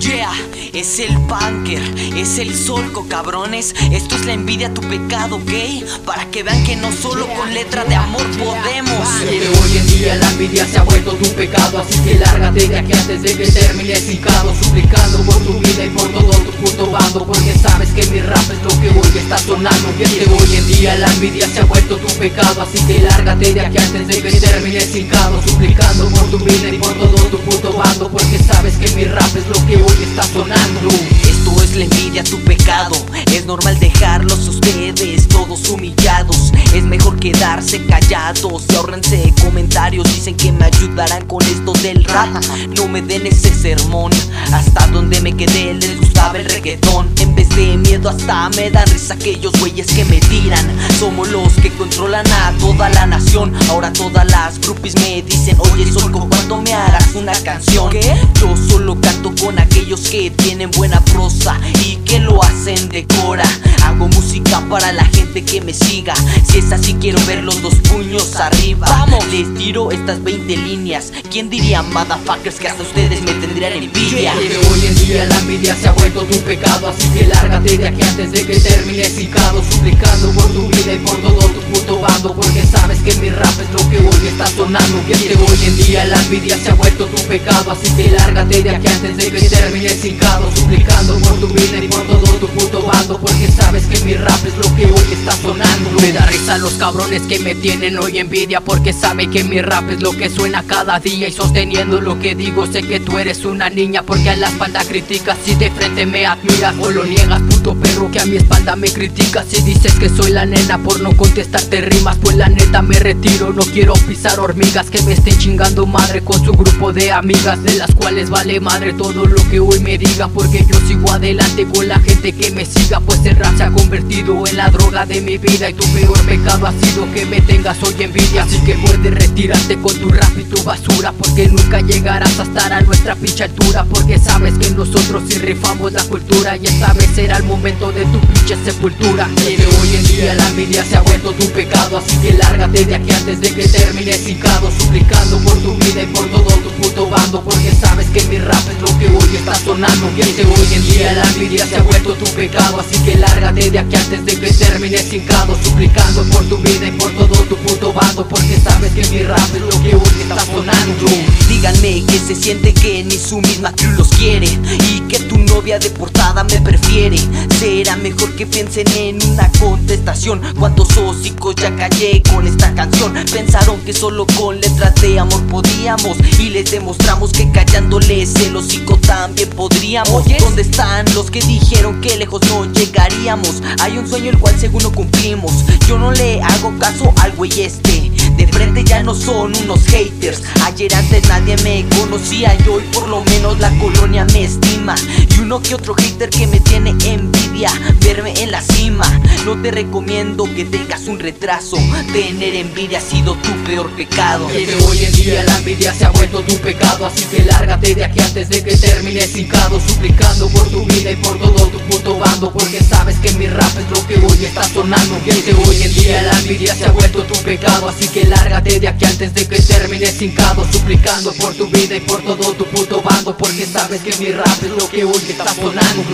Yeah, es el bunker, es el solco, cabrones. Esto es la envidia, tu pecado, ¿ok? Para que vean que no solo con letra de amor podemos. Que hoy en día la envidia se ha vuelto tu pecado Así que lárgate de aquí antes de que termines hincado Suplicando por tu vida y por todo tu puto bando Porque sabes que mi rap es lo que hoy está sonando Que hoy en día la envidia se ha vuelto tu pecado Así que lárgate de aquí antes de que termines hincado Suplicando por tu vida y por todo tu puto bando Porque que mi rap es lo que hoy está sonando. Esto es la envidia, tu pecado. Es normal dejarlos ustedes todos humillados. Es mejor quedarse callados y ahorrense comentarios. Dicen que me ayudarán con esto del rap. No me den ese sermón. Hasta donde me quedé les gustaba el reggaetón. En vez de miedo hasta me dan risa aquellos güeyes que me tiran. Somos los que controlan a toda la nación. Ahora todas las groupies me dicen Oye Solco, ¿cuándo me harás una canción? Yo solo canto con aquellos que tienen buena prosa Y que lo hacen de cora. Hago música para la gente que me siga. Si es así quiero ver los dos puños arriba. Vamos, les tiro estas 20 líneas. ¿Quién diría, motherfuckers, que hasta ustedes me tendrían envidia? Que hoy en día la envidia se ha vuelto tu pecado Así que lárgate de aquí antes de que termines picado Suplicando por tu vida y por todo tu puto bando Porque sabes que mi rap es lo que hoy está sonando. Que hoy en día la envidia se ha vuelto tu pecado Así que lárgate de aquí antes de que termines hincado Suplicando por tu vida y por todo tu puto bando Porque sabes que mi rap es lo que hoy está sonando. Me da risa los cabrones que me tienen hoy envidia Porque sabe que mi rap es lo que suena cada día Y sosteniendo lo que digo sé que tú eres una niña Porque a la espalda criticas y de frente me admiras O lo niegas puto perro que a mi espalda me criticas Y dices que soy la nena por no contestarte rimas. Pues la neta me retiro, no quiero pisar hormigas Que me estén chingando madre con su grupo de amigas De las cuales vale madre todo lo que hoy me digan Porque yo sigo adelante con la gente que me siga Pues el rap se ha convertido en la droga de mi vida Y tu peor pecado ha sido que me tengas hoy envidia Así que puedes retirarte con tu rap y tu basura Porque nunca llegarás a estar a nuestra pinche altura Porque sabes que nosotros sí rifamos la cultura Y esta vez será el momento de tu pinche sepultura. Pero hoy en día la envidia se ha vuelto tu pecado. Así que lárgate de aquí antes de que termines hincado Suplicando por tu vida y por todo tu puto bando. Porque sabes que mi rap es lo que hoy está sonando. Que hoy en día la envidia se ha vuelto tu pecado. Así que lárgate de aquí antes de que termines hincado Suplicando por tu vida y por todo tu puto bando. Porque sabes que mi rap es lo que hoy está sonando. Díganme que se siente que ni su misma crew los quiere. Y que tu novia de portada me prefiere Será mejor que piensen en una contestación. ¿Cuántos hocicos ya callé con esta canción? Pensaron que solo con letras de amor podíamos. Y les demostramos que callándoles el hocico también podríamos. ¿Dónde están los que dijeron que lejos no llegaríamos? Hay un sueño el cual según no cumplimos. Yo no le hago caso al güey este. De frente ya no son unos haters. Ayer antes nadie me conocía Y hoy por lo menos la colonia me estima. Y uno que otro hater que me tiene envidia Verme en la cima. No te recomiendo que tengas un retraso. Tener envidia ha sido tu peor pecado. Pero hoy en día la envidia se ha vuelto tu pecado. Así que lárgate de aquí antes de que termines hincado Suplicando por tu vida y por todo tu puto bando Porque sabes mi rap es lo que hoy está sonando Que hoy en día la envidia se ha vuelto tu pecado. Así que lárgate de aquí antes de que termines hincado Suplicando por tu vida y por todo tu puto bando. Porque sabes que mi rap es lo que hoy está sonando